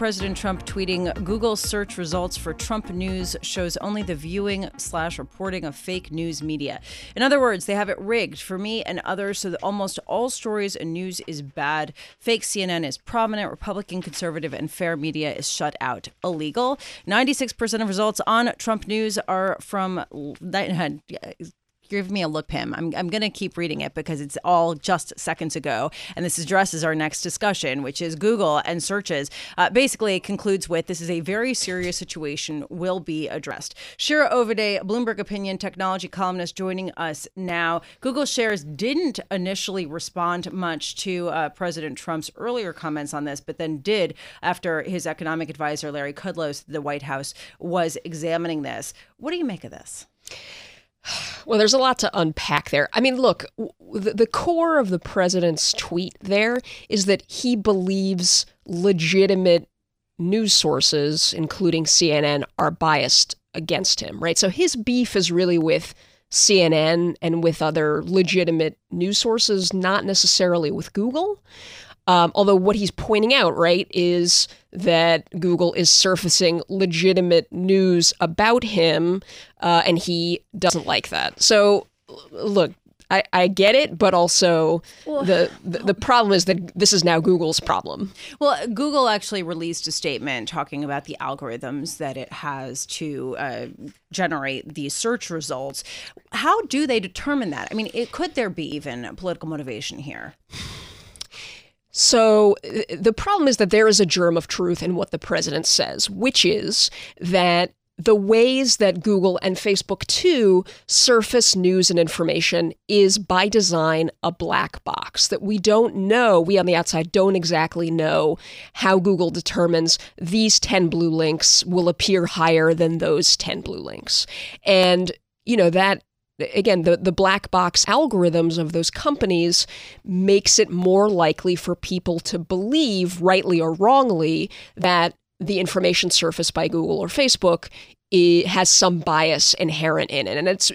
President Trump tweeting Google search results for Trump news shows only the viewing slash reporting of fake news media. In other words, they have it rigged for me and others so that almost all stories and news is bad. Fake CNN is prominent, Republican, conservative, and fair media is shut out. Illegal. 96% of results on Trump news are from give me a look, Pim. I'm, I'm going to keep reading it because it's all just seconds ago. And this addresses our next discussion, which is Google and searches. Uh, basically, it concludes with this is a very serious situation, will be addressed. Shira Ovide, Bloomberg Opinion technology columnist, joining us now. Google shares didn't initially respond much to uh, President Trump's earlier comments on this, but then did after his economic advisor, Larry Kudlow, the White House, was examining this. What do you make of this? Well, there's a lot to unpack there. I mean, look, the, core of the president's tweet there is that he believes legitimate news sources, including CNN, are biased against him, right? So his beef is really with CNN and with other legitimate news sources, not necessarily with Google. Um, although what he's pointing out, right, is that Google is surfacing legitimate news about him, uh, and he doesn't like that. So, look, I, I get it, but also well, the, the, the problem is that this is now Google's problem. Well, Google actually released a statement talking about the algorithms that it has to uh, generate these search results. How do they determine that? I mean, it, could there be even political motivation here? So uh, the problem is that there is a germ of truth in what the president says, which is that the ways that Google and Facebook too surface news and information is by design a black box that we don't know, we on the outside don't exactly know how Google determines these 10 blue links will appear higher than those 10 blue links. And you know that again the, the black box algorithms of those companies makes it more likely for people to believe rightly or wrongly that the information surfaced by google or facebook has some bias inherent in it. And it's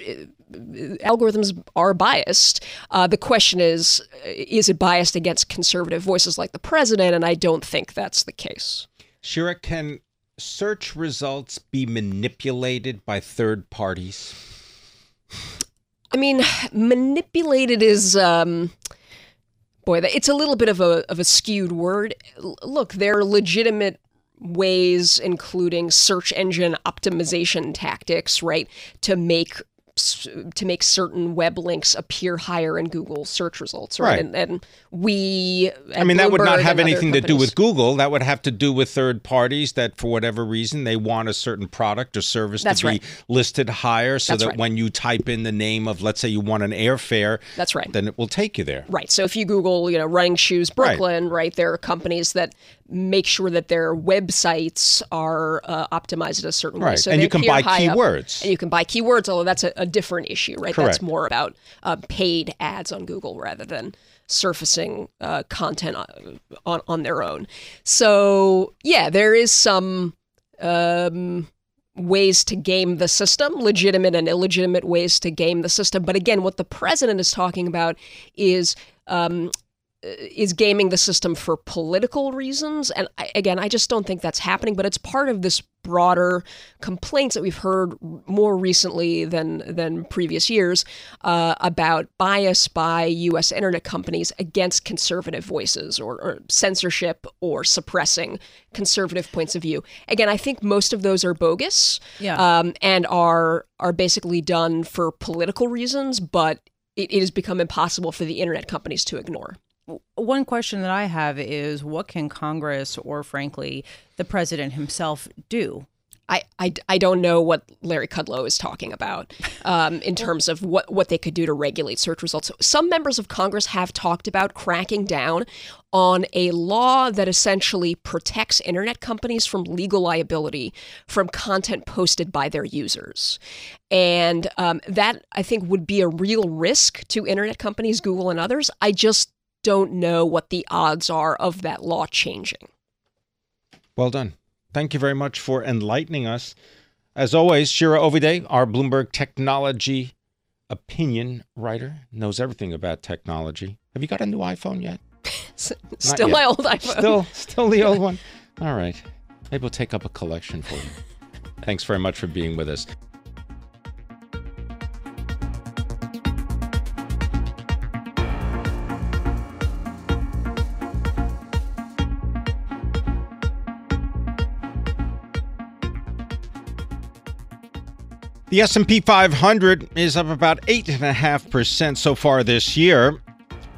algorithms are biased. Uh, the question is is it biased against conservative voices like the president? And i don't think that's the case. Shira can search results be manipulated by third parties I mean, manipulated is um, boy, it's a little bit of a of a skewed word. Look, there are legitimate ways, including search engine optimization tactics, right, to make to make certain web links appear higher in Google search results, right? right. And, and, we, I mean, that would not have anything to do with Google. That would have to do with third parties that, for whatever reason, they want a certain product or service That's to right. be listed higher, so That's that right. when you type in the name of, let's say, you want an airfare, That's right. Then it will take you there. Right. So if you Google, you know, running shoes Brooklyn, right, right there are companies that make sure that their websites are uh, optimized in a certain right. way. So and you can buy keywords. And you can buy keywords, although that's a, a different issue, right? Correct. That's more about uh, paid ads on Google rather than surfacing uh, content on, on, on their own. So yeah, there is some um, ways to game the system, legitimate and illegitimate ways to game the system. But again, what the president is talking about is um, is gaming the system for political reasons. And I, again, I just don't think that's happening, but it's part of this broader complaints that we've heard more recently than than previous years uh, about bias by U.S. internet companies against conservative voices or, or, censorship or suppressing conservative points of view. Again, I think most of those are bogus yeah. um, and are are basically done for political reasons, but it, it has become impossible for the internet companies to ignore. One question that I have is what can Congress or, frankly, the president himself do I, I, I don't know what Larry Kudlow is talking about um, in terms of what, what they could do to regulate search results. Some members of Congress have talked about cracking down on a law that essentially protects internet companies from legal liability from content posted by their users. And um, that, I think, would be a real risk to internet companies, Google and others. I just don't know what the odds are of that law changing. Well done. Thank you very much for enlightening us. As always, Shira Ovide, our Bloomberg technology opinion writer, knows everything about technology. Have you got a new iPhone yet? still my old iPhone. Still, still the old one. All right. Maybe we'll take up a collection for you. Thanks very much for being with us. The S&P 500 is up about 8.5% so far this year.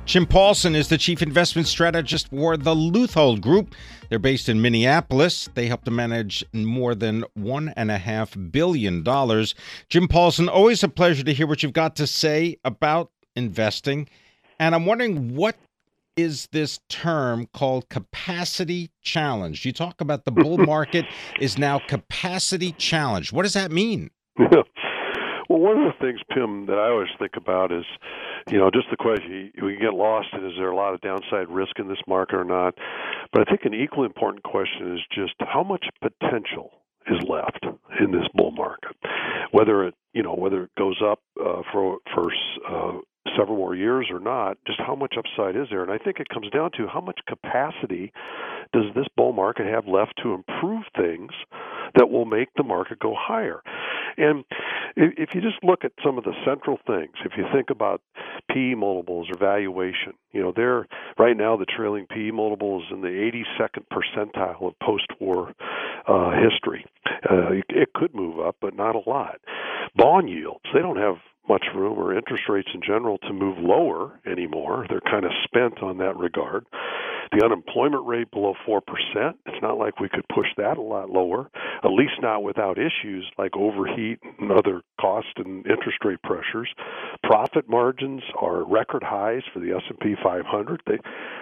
Jim Paulsen is the chief investment strategist for the Leuthold Group. They're based in Minneapolis. They help to manage more than $1.5 billion. Jim Paulsen, always a pleasure to hear what you've got to say about investing. And I'm wondering what is this term called capacity challenge? You talk about the bull market is now capacity challenge. What does that mean? well, one of the things, Pim, that I always think about is, you know, just the question we get lost in is there a lot of downside risk in this market or not? But I think an equally important question is just how much potential is left in this bull market, whether it you know whether it goes up uh, for for uh, several more years or not, just how much upside is there? And I think it comes down to how much capacity does this bull market have left to improve things that will make the market go higher. And if you just look at some of the central things, if you think about P multiples or valuation, you know, they're right now the trailing P multiple is in the 82nd percentile of post-war uh, history. Uh, it could move up, but not a lot. Bond yields, they don't have much room or interest rates in general to move lower anymore. They're kind of spent on that regard. The unemployment rate below 4%, it's not like we could push that a lot lower, at least not without issues like overheat and other cost and interest rate pressures. Profit margins are record highs for the S&P 500. They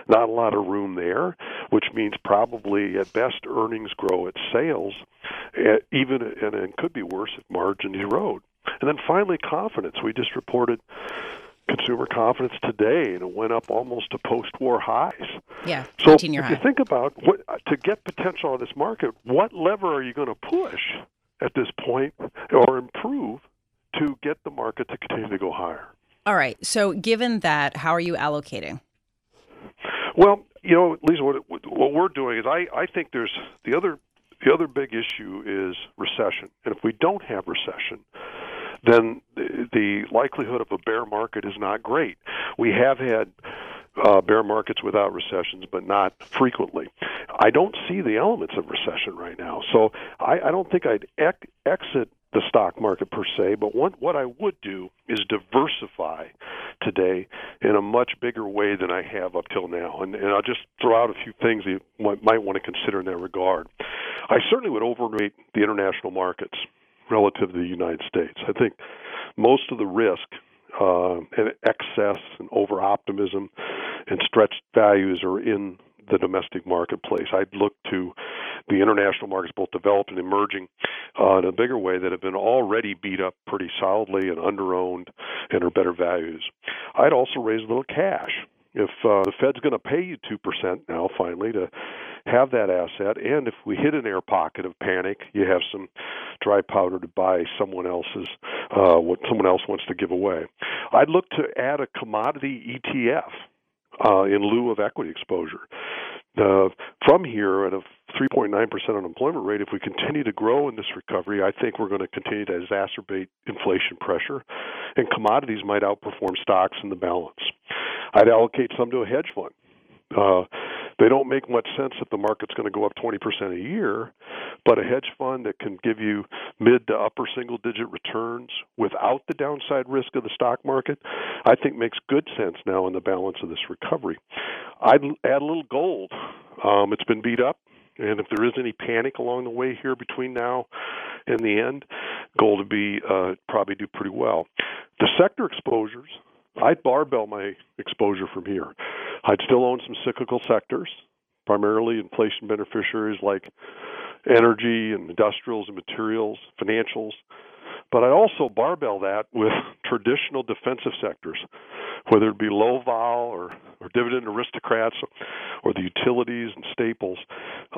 not a lot of room there, which means probably at best earnings grow at sales, eh, even and it could be worse if margins erode. And then finally, confidence. We just reported consumer confidence today, and it went up almost to post-war highs. Yeah, so if high. you think about what uh, to get potential on this market, what lever are you going to push at this point or improve to get the market to continue to go higher? All right. So, given that, how are you allocating? Well, you know, Lisa, what, what we're doing is I, I think there's the other the other big issue is recession, and if we don't have recession, then the likelihood of a bear market is not great. We have had uh, bear markets without recessions, but not frequently. I don't see the elements of recession right now, so I, I don't think I'd ec- exit the stock market per se. But one, what I would do is diversify today in a much bigger way than I have up till now. And, and I'll just throw out a few things you might, might want to consider in that regard. I certainly would overrate the international markets relative to the United States. I think most of the risk uh, and excess and over optimism and stretched values are in the domestic marketplace. I'd look to the international markets, both developed and emerging, uh, in a bigger way that have been already beat up pretty solidly and underowned and are better values. I'd also raise a little cash. If uh, the Fed's going to pay you 2% now, finally, to have that asset. And if we hit an air pocket of panic, you have some dry powder to buy someone else's uh, what someone else wants to give away. I'd look to add a commodity ETF uh, in lieu of equity exposure. Uh, from here, at a 3.9% unemployment rate, if we continue to grow in this recovery, I think we're going to continue to exacerbate inflation pressure, and commodities might outperform stocks in the balance. I'd allocate some to a hedge fund. Uh, they don't make much sense if the market's going to go up 20% a year, but a hedge fund that can give you mid to upper single digit returns without the downside risk of the stock market, I think makes good sense now in the balance of this recovery. I'd add a little gold. Um, it's been beat up And if there is any panic along the way here between now and the end, gold would be uh, probably do pretty well. The sector exposures, I'd barbell my exposure from here. I'd still own some cyclical sectors, primarily inflation beneficiaries like energy and industrials and materials, financials. But I also barbell that with traditional defensive sectors, whether it be low vol or, or dividend aristocrats or the utilities and staples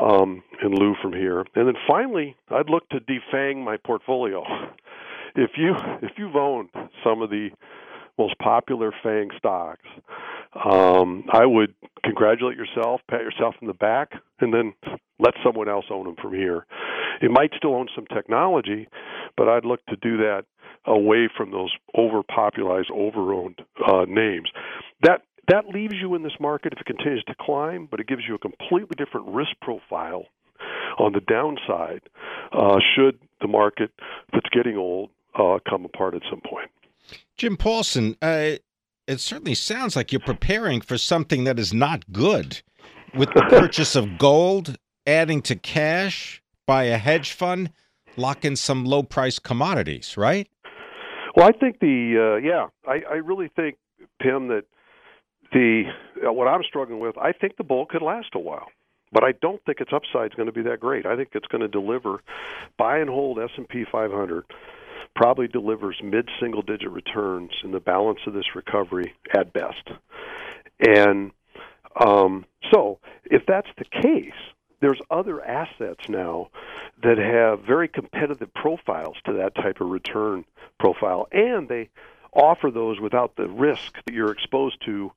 um, in lieu from here. And then finally, I'd look to defang my portfolio. If you if you've owned some of the most popular FANG stocks, um, I would congratulate yourself, pat yourself in the back, and then let someone else own them from here. It might still own some technology, but I'd look to do that away from those overpopularized, overowned uh, names. That that leaves you in this market if it continues to climb, but it gives you a completely different risk profile on the downside uh, should the market that's getting old uh, come apart at some point. Jim Paulsen, uh, it certainly sounds like you're preparing for something that is not good with the purchase of gold, adding to cash, buy a hedge fund, lock in some low price commodities, right? Well, I think the uh, yeah, I, I really think Pim that the uh, what I'm struggling with. I think the bull could last a while, but I don't think its upside is going to be that great. I think it's going to deliver buy and hold S and P 500 probably delivers mid single digit returns in the balance of this recovery at best. And um, so, if that's the case, there's other assets now that have very competitive profiles to that type of return profile, and they offer those without the risk that you're exposed to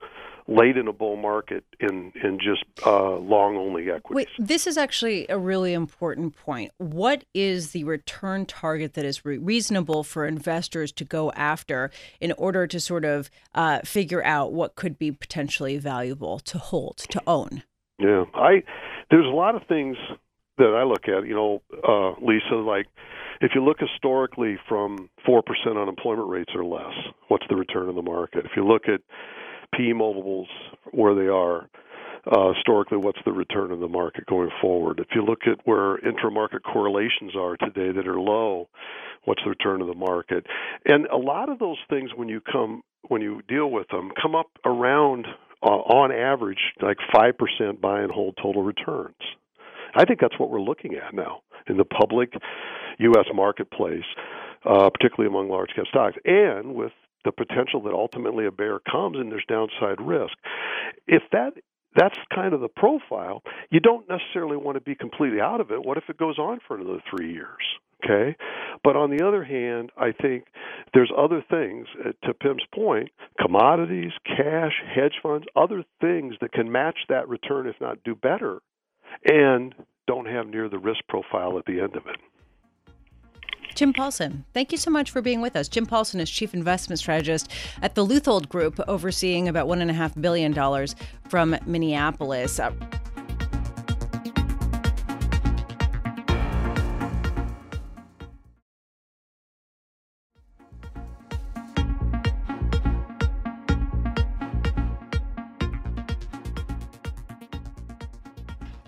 late in a bull market in in just uh, long only equities. Wait, this is actually a really important point. What is the return target that is re- reasonable for investors to go after in order to sort of uh, figure out what could be potentially valuable to hold to own? Yeah, I there's a lot of things that I look at. You know, uh, Lisa, like if you look historically from four percent unemployment rates or less, what's the return of the market? If you look at P multiples where they are uh, historically, what's the return of the market going forward? If you look at where intra-market correlations are today that are low, what's the return of the market? And a lot of those things, when you come when you deal with them, come up around uh, on average like five percent buy and hold total returns. I think that's what we're looking at now in the public U.S. marketplace, uh, particularly among large cap stocks, and with the potential that ultimately a bear comes and there's downside risk. If that that's kind of the profile, you don't necessarily want to be completely out of it. What if it goes on for another three years? Okay. But on the other hand, I think there's other things, uh, to Pim's point, commodities, cash, hedge funds, other things that can match that return, if not do better, and don't have near the risk profile at the end of it. Jim Paulsen, thank you so much for being with us. Jim Paulsen is Chief Investment Strategist at the Leuthold Group, overseeing about $1.5 billion from Minneapolis. Uh,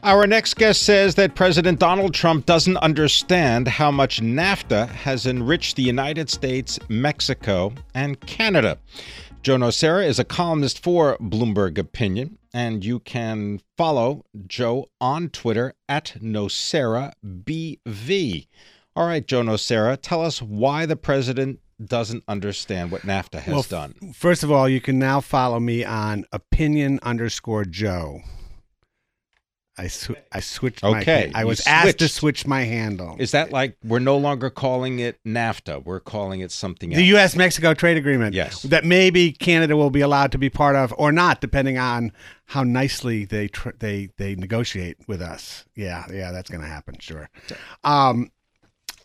Our next guest says that President Donald Trump doesn't understand how much NAFTA has enriched the United States, Mexico, and Canada. Joe Nocera is a columnist for Bloomberg Opinion, and you can follow Joe on Twitter at NoceraBV. All right, Joe Nocera, tell us why the president doesn't understand what NAFTA has well, done. First of all, you can now follow me on opinion underscore Joe. I sw- I switched. Okay, my, I was asked to switch my handle. Is that like we're no longer calling it NAFTA? We're calling it something else. the U.S. Mexico trade agreement? Yes. That maybe Canada will be allowed to be part of or not, depending on how nicely they tr- they they negotiate with us. Yeah, yeah, that's going to happen. Sure. Um,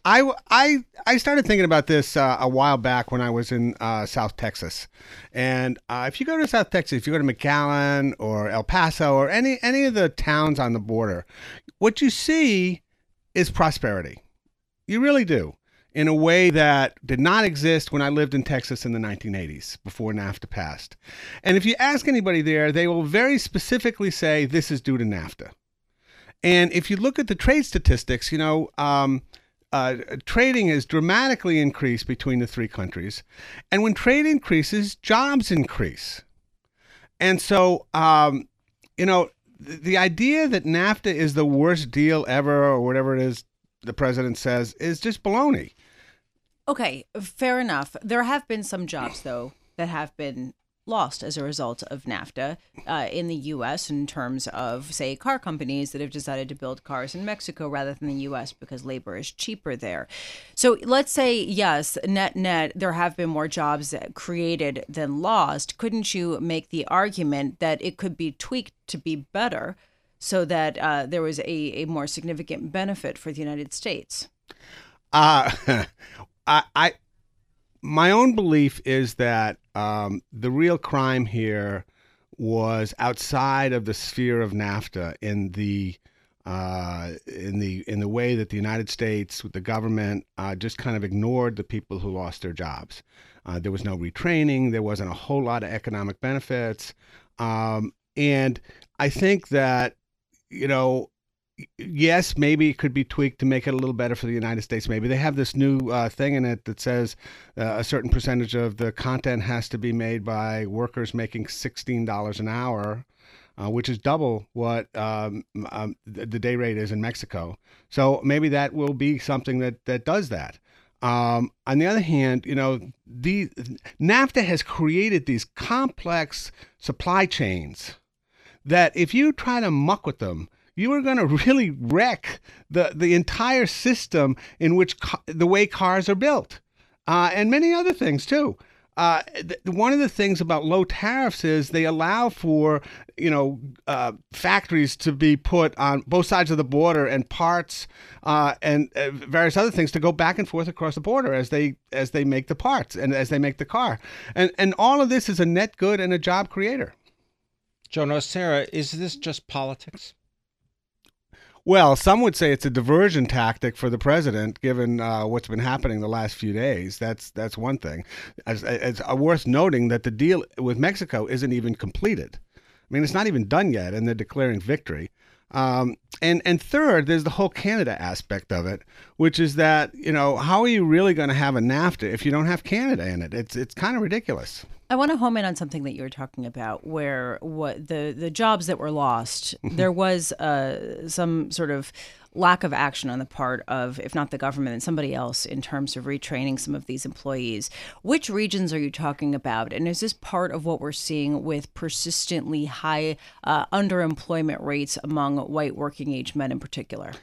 I, I, I started thinking about this uh, a while back when I was in uh, South Texas, and uh, if you go to South Texas, if you go to McAllen or El Paso or any any of the towns on the border, what you see is prosperity. You really do, in a way that did not exist when I lived in Texas in the 1980s before NAFTA passed. And if you ask anybody there, they will very specifically say this is due to NAFTA. And if you look at the trade statistics, you know, um, uh, trading has dramatically increased between the three countries. And when trade increases, jobs increase. And so, um, you know, the, the idea that NAFTA is the worst deal ever or whatever it is the president says is just baloney. Okay, fair enough. There have been some jobs, though, that have been lost as a result of NAFTA uh, in the U.S. in terms of, say, car companies that have decided to build cars in Mexico rather than the U.S. because labor is cheaper there. So let's say, yes, net net, there have been more jobs created than lost. Couldn't you make the argument that it could be tweaked to be better so that uh, there was a, a more significant benefit for the United States? Uh, I, I my own belief is that um, the real crime here was outside of the sphere of NAFTA in the uh, in the in the way that the United States, with the government, uh, just kind of ignored the people who lost their jobs. Uh, there was no retraining. There wasn't a whole lot of economic benefits, um, and I think that you know yes, maybe it could be tweaked to make it a little better for the United States. Maybe they have this new uh, thing in it that says uh, a certain percentage of the content has to be made by workers making sixteen dollars an hour. Uh, which is double what um, um, the day rate is in Mexico. So maybe that will be something that that does that. Um, on the other hand, you know, the NAFTA has created these complex supply chains that if you try to muck with them, you are going to really wreck the, the entire system in which ca- the way cars are built uh, and many other things too. Uh, th- one of the things about low tariffs is they allow for you know uh, factories to be put on both sides of the border and parts uh, and uh, various other things to go back and forth across the border as they as they make the parts and as they make the car and and all of this is a net good and a job creator. Joe Nocera, is this just politics? Well, some would say it's a diversion tactic for the president, given uh, what's been happening the last few days. That's that's one thing. It's, it's worth noting that the deal with Mexico isn't even completed. I mean, it's not even done yet, and they're declaring victory. Um, and and third, there's the whole Canada aspect of it, which is that you know how are you really going to have a NAFTA if you don't have Canada in it? It's it's kind of ridiculous. I want to home in on something that you were talking about, where what the the jobs that were lost, there was uh, some sort of lack of action on the part of, if not the government, and somebody else in terms of retraining some of these employees. Which regions are you talking about? And is this part of what we're seeing with persistently high uh, underemployment rates among white working age men in particular?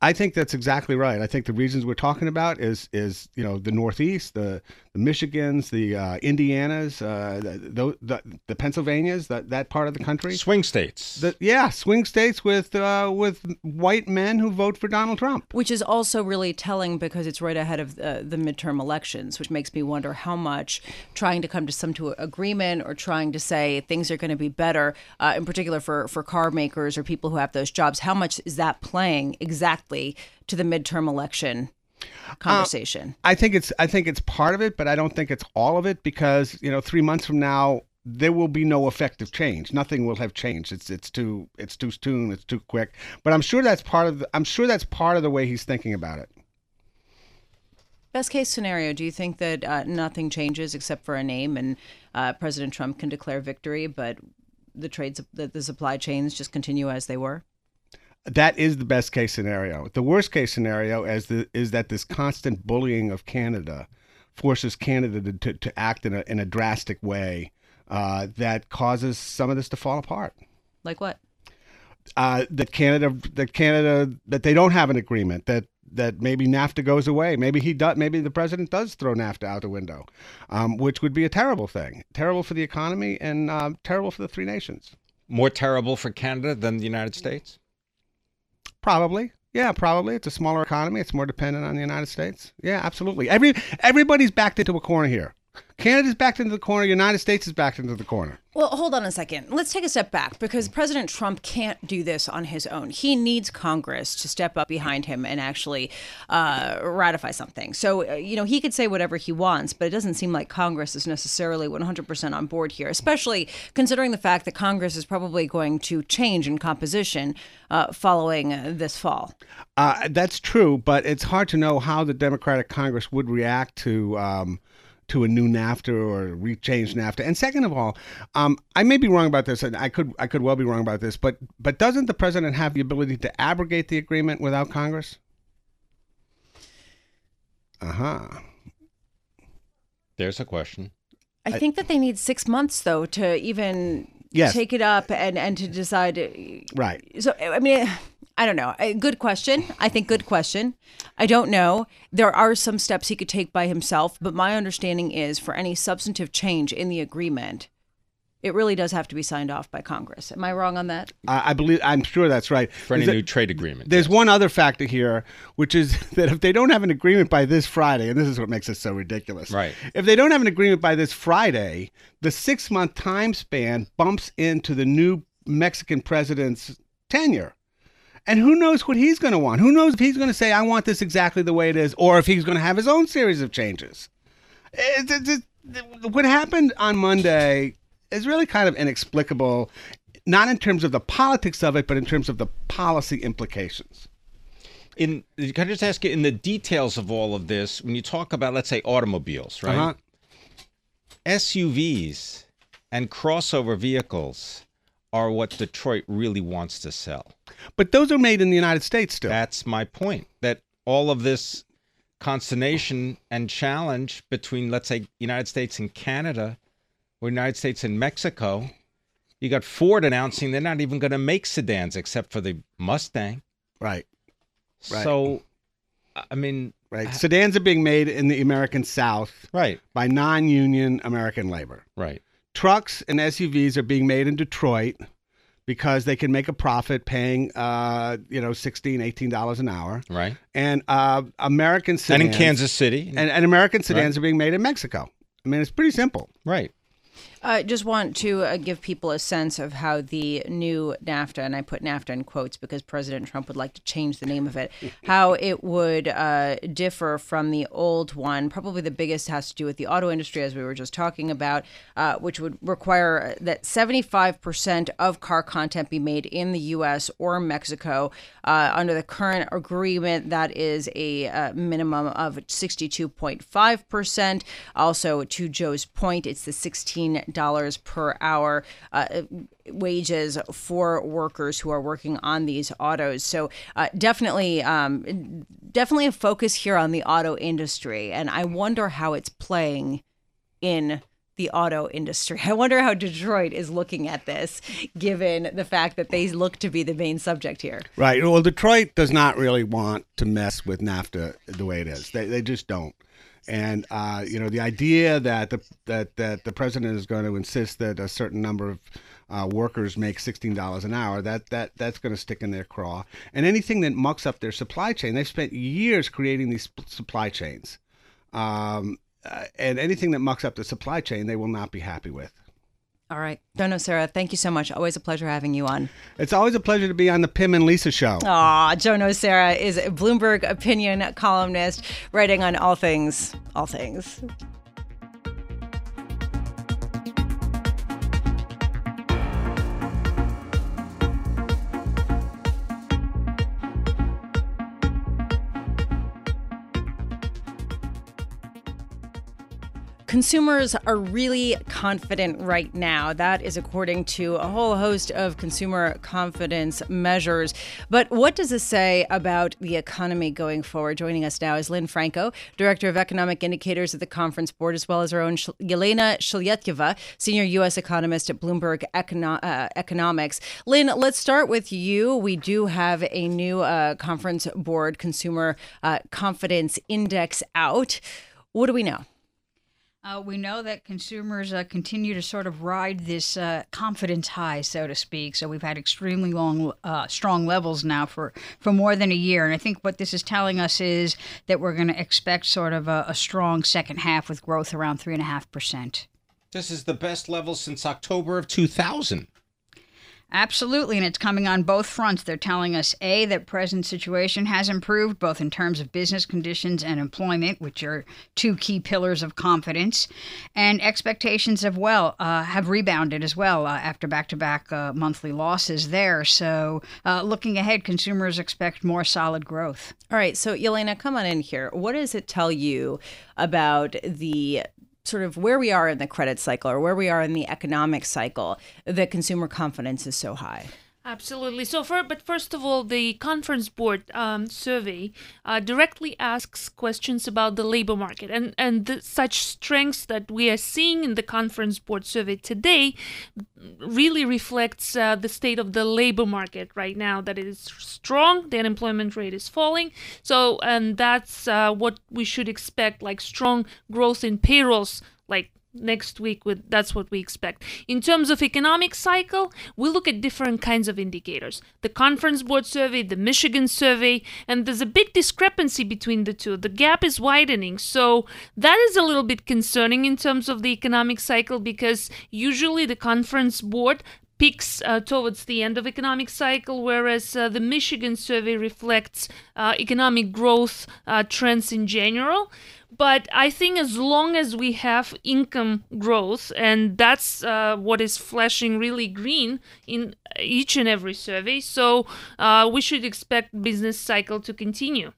I think that's exactly right. I think the reasons we're talking about is is you know the Northeast, the the Michigans, the uh, Indianas, uh, the, the, the Pennsylvanias, that that part of the country, swing states. The, yeah, swing states with uh, with white men who vote for Donald Trump, which is also really telling because it's right ahead of the, the midterm elections, which makes me wonder how much trying to come to some to agreement or trying to say things are going to be better, uh, in particular for for car makers or people who have those jobs, how much is that playing exactly? exactly to the midterm election conversation? Uh, I think it's I think it's part of it, but I don't think it's all of it because you know three months from now there will be no effective change. Nothing will have changed. It's it's too it's too soon. It's too quick. But I'm sure that's part of the, I'm sure that's part of the way he's thinking about it. Best case scenario, do you think that uh, nothing changes except for a name and uh, President Trump can declare victory, but the trades, the, the supply chains just continue as they were? That is the best case scenario. The worst case scenario is the, is that this constant bullying of Canada forces Canada to, to, to act in a in a drastic way uh, that causes some of this to fall apart. Like what? Uh, that Canada that Canada that they don't have an agreement that that maybe NAFTA goes away. Maybe he does. Maybe the president does throw NAFTA out the window, um, which would be a terrible thing. Terrible for the economy and uh, terrible for the three nations. More terrible for Canada than the United States. Probably. Yeah, probably. It's a smaller economy. It's more dependent on the United States. Yeah, absolutely. Every everybody's backed into a corner here. Canada's backed into the corner. United States is backed into the corner. Well, hold on a second. Let's take a step back because President Trump can't do this on his own. He needs Congress to step up behind him and actually uh, ratify something. So, uh, you know, he could say whatever he wants, but it doesn't seem like Congress is necessarily 100% on board here, especially considering the fact that Congress is probably going to change in composition uh, following uh, this fall. Uh, that's true, but it's hard to know how the Democratic Congress would react to. Um, to a new NAFTA or rechange NAFTA. And second of all, um, I may be wrong about this, and I could I could well be wrong about this, but but doesn't the president have the ability to abrogate the agreement without Congress? Uh huh. There's a question. I think that they need six months, though, to even Yes. take it up and, and to decide. Right. So, I mean, I don't know. Good question. I think good question. I don't know. There are some steps he could take by himself, but my understanding is for any substantive change in the agreement, it really does have to be signed off by Congress. Am I wrong on that? I, I believe I'm sure that's right. For any There's a- new trade agreement. There's one other factor here, which is that if they don't have an agreement by this Friday, and this is what makes it so ridiculous. Right. If they don't have an agreement by this Friday, the six month time span bumps into the new Mexican president's tenure. And who knows what he's going to want? Who knows if he's going to say, I want this exactly the way it is, or if he's going to have his own series of changes. It- it- it- what happened on Monday is really kind of inexplicable, not in terms of the politics of it, but in terms of the policy implications. in can I just ask you in the details of all of this when you talk about let's say automobiles, right? Uh-huh. SUVs and crossover vehicles are what Detroit really wants to sell. But those are made in the United States still. That's my point. That all of this consternation and challenge between let's say United States and Canada or United States and Mexico, you got Ford announcing they're not even going to make sedans except for the Mustang. right, Right. So I mean, right. Sedans are being made in the American South right, by non union American labor. right. Trucks and SUVs are being made in Detroit because they can make a profit paying, uh, you know, $16, $18 an hour. Right. And uh, American sedans. and in Kansas City. And, and American sedans Right. are being made in Mexico. I mean, it's pretty simple. right. I just want to uh, give people a sense of how the new NAFTA, and I put NAFTA in quotes because President Trump would like to change the name of it, how it would uh, differ from the old one. Probably the biggest has to do with the auto industry, as we were just talking about, uh, which would require that 75% of car content be made in the U.S. or Mexico. Uh, under the current agreement, that is a uh, minimum of 62.5%. Also, to Joe's point, it's the $16 per hour uh, wages for workers who are working on these autos. So uh, definitely, um, definitely a focus here on the auto industry, and I wonder how it's playing in the auto industry. I wonder how Detroit is looking at this, given the fact that they look to be the main subject here. Right. Well, Detroit does not really want to mess with NAFTA the way it is. They, they just don't. And uh, you know, the idea that the that that the president is going to insist that a certain number of uh, workers make sixteen dollars an hour that that that's going to stick in their craw. And anything that mucks up their supply chain, they've spent years creating these supply chains. Um, uh, and anything that mucks up the supply chain, they will not be happy with. All right. Joe Nocera, thank you so much. Always a pleasure having you on. It's always a pleasure to be on the Pim and Lisa show. Aw, Joe Nocera is a Bloomberg opinion columnist writing on all things, all things. Consumers are really confident right now. That is according to a whole host of consumer confidence measures. But what does this say about the economy going forward? Joining us now is Lynn Franco, Director of Economic Indicators at the Conference Board, as well as our own Yelena Shulyatyeva, Senior U.S. Economist at Bloomberg Econo- uh, Economics. Lynn, let's start with you. We do have a new uh, Conference Board Consumer uh, Confidence Index out. What do we know? Uh, we know that consumers uh, continue to sort of ride this uh, confidence high, so to speak. So we've had extremely long, uh, strong levels now for, for more than a year. And I think what this is telling us is that we're going to expect sort of a, a strong second half with growth around 3.5%. This is the best level since October of 2000. Absolutely, and it's coming on both fronts. They're telling us A, that present situation has improved both in terms of business conditions and employment, which are two key pillars of confidence, and expectations of well uh, have rebounded as well uh, after back-to-back uh, monthly losses there. So, uh, looking ahead, consumers expect more solid growth. All right, so Elena, come on in here. What does it tell you about the sort of where we are in the credit cycle or where we are in the economic cycle that consumer confidence is so high? Absolutely. So, for, but first of all, the Conference Board um, survey uh, directly asks questions about the labor market and and the, such strengths that we are seeing in the Conference Board survey today really reflects uh, the state of the labor market right now. That it is strong, the unemployment rate is falling. So, and that's uh, what we should expect, like strong growth in payrolls, like next week with that's what we expect. In terms of economic cycle we look at different kinds of indicators. The conference board survey the michigan survey and there's a big discrepancy between the two. The gap is widening. So that is a little bit concerning in terms of the economic cycle because usually the conference board peaks uh, towards the end of economic cycle whereas uh, the michigan survey reflects uh, economic growth uh, trends in general but I think as long as we have income growth, and that's uh, what is flashing really green in each and every survey, so uh, we should expect business cycle to continue.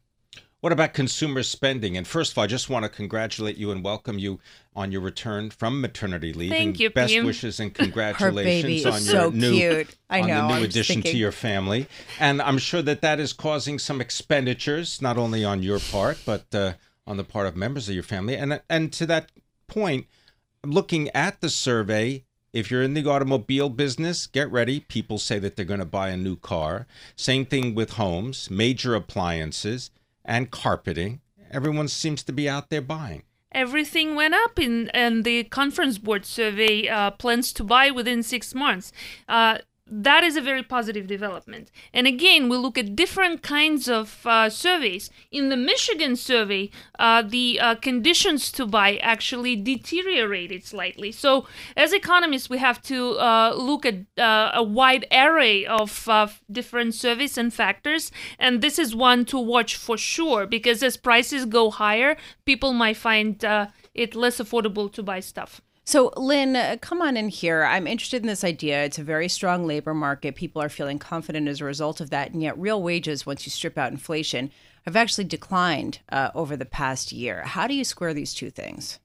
What about consumer spending? And first of all, I just want to congratulate you and welcome you on your return from maternity leave. Thank and you, Best Pim. wishes and congratulations on your so new cute. I on know. the new addition to your family. And I'm sure that that is causing some expenditures, not only on your part, but uh, on the part of members of your family. And and to that point, looking at the survey, if you're in the automobile business, get ready. People say that they're going to buy a new car. Same thing with homes, major appliances, and carpeting. Everyone seems to be out there buying. Everything went up in and the conference board survey uh, plans to buy within six months. Uh, that is a very positive development. And again, we look at different kinds of uh, surveys. In the Michigan survey, uh, the uh, conditions to buy actually deteriorated slightly. So, as economists, we have to uh, look at uh, a wide array of uh, different surveys and factors. And this is one to watch for sure because as prices go higher, people might find it less affordable to buy stuff. So, Lynn, uh, come on in here. I'm interested in this idea. It's a very strong labor market. People are feeling confident as a result of that. And yet, real wages, once you strip out inflation, have actually declined uh, over the past year. How do you square these two things?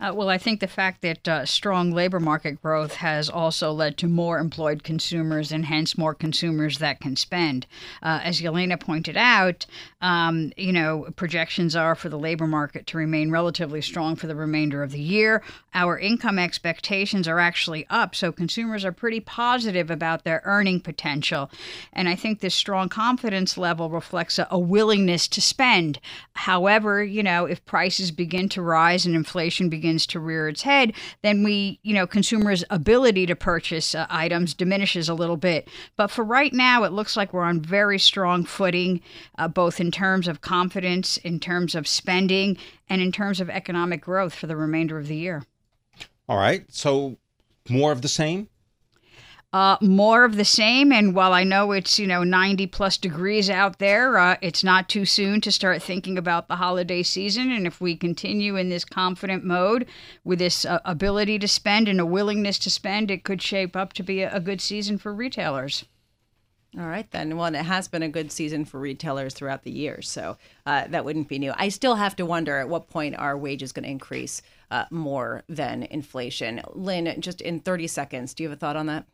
Uh, well, I think the fact that uh, strong labor market growth has also led to more employed consumers and hence more consumers that can spend. Uh, as Yelena pointed out, um, you know, projections are for the labor market to remain relatively strong for the remainder of the year. Our income expectations are actually up, so consumers are pretty positive about their earning potential. And I think this strong confidence level reflects a, a willingness to spend. However, you know, if prices begin to rise and inflation begins to rear its head, then we, you know, consumers' ability to purchase uh, items diminishes a little bit. But for right now, it looks like we're on very strong footing, uh, both in terms of confidence, in terms of spending, and in terms of economic growth for the remainder of the year. All right. So more of the same? Uh, more of the same. And while I know it's, you know, 90 plus degrees out there, uh, it's not too soon to start thinking about the holiday season. And if we continue in this confident mode with this uh, ability to spend and a willingness to spend, it could shape up to be a, a good season for retailers. All right, then. Well, it has been a good season for retailers throughout the year, so uh, that wouldn't be new. I still have to wonder at what point are wages going to increase uh, more than inflation. Lynn, just in 30 seconds, do you have a thought on that?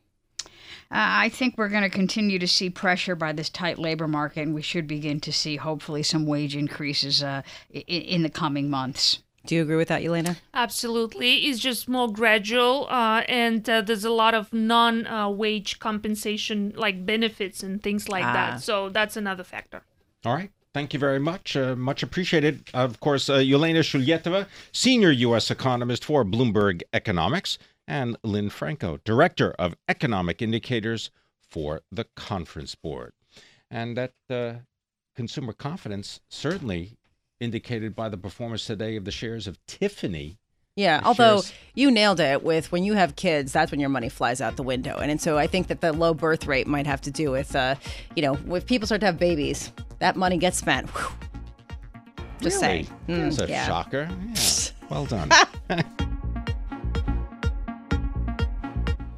Uh, I think we're going to continue to see pressure by this tight labor market, and we should begin to see hopefully some wage increases uh, in, in the coming months. Do you agree with that, Elena? Absolutely. It's just more gradual, uh, and uh, there's a lot of non uh, wage compensation, like benefits and things like Ah. that. So that's another factor. All right. Thank you very much. Uh, much appreciated. Of course, uh, Yelena Shulyatyeva, senior U.S. economist for Bloomberg Economics, and Lynn Franco, director of economic indicators for the Conference Board. And that uh, consumer confidence certainly indicated by the performance today of the shares of Tiffany. Yeah, although shares- you nailed it with when you have kids, that's when your money flies out the window. And, and so I think that the low birth rate might have to do with, uh, you know, if people start to have babies, that money gets spent. Whew. Just Really? saying. Mm, That's a yeah. shocker. Yeah. Well done.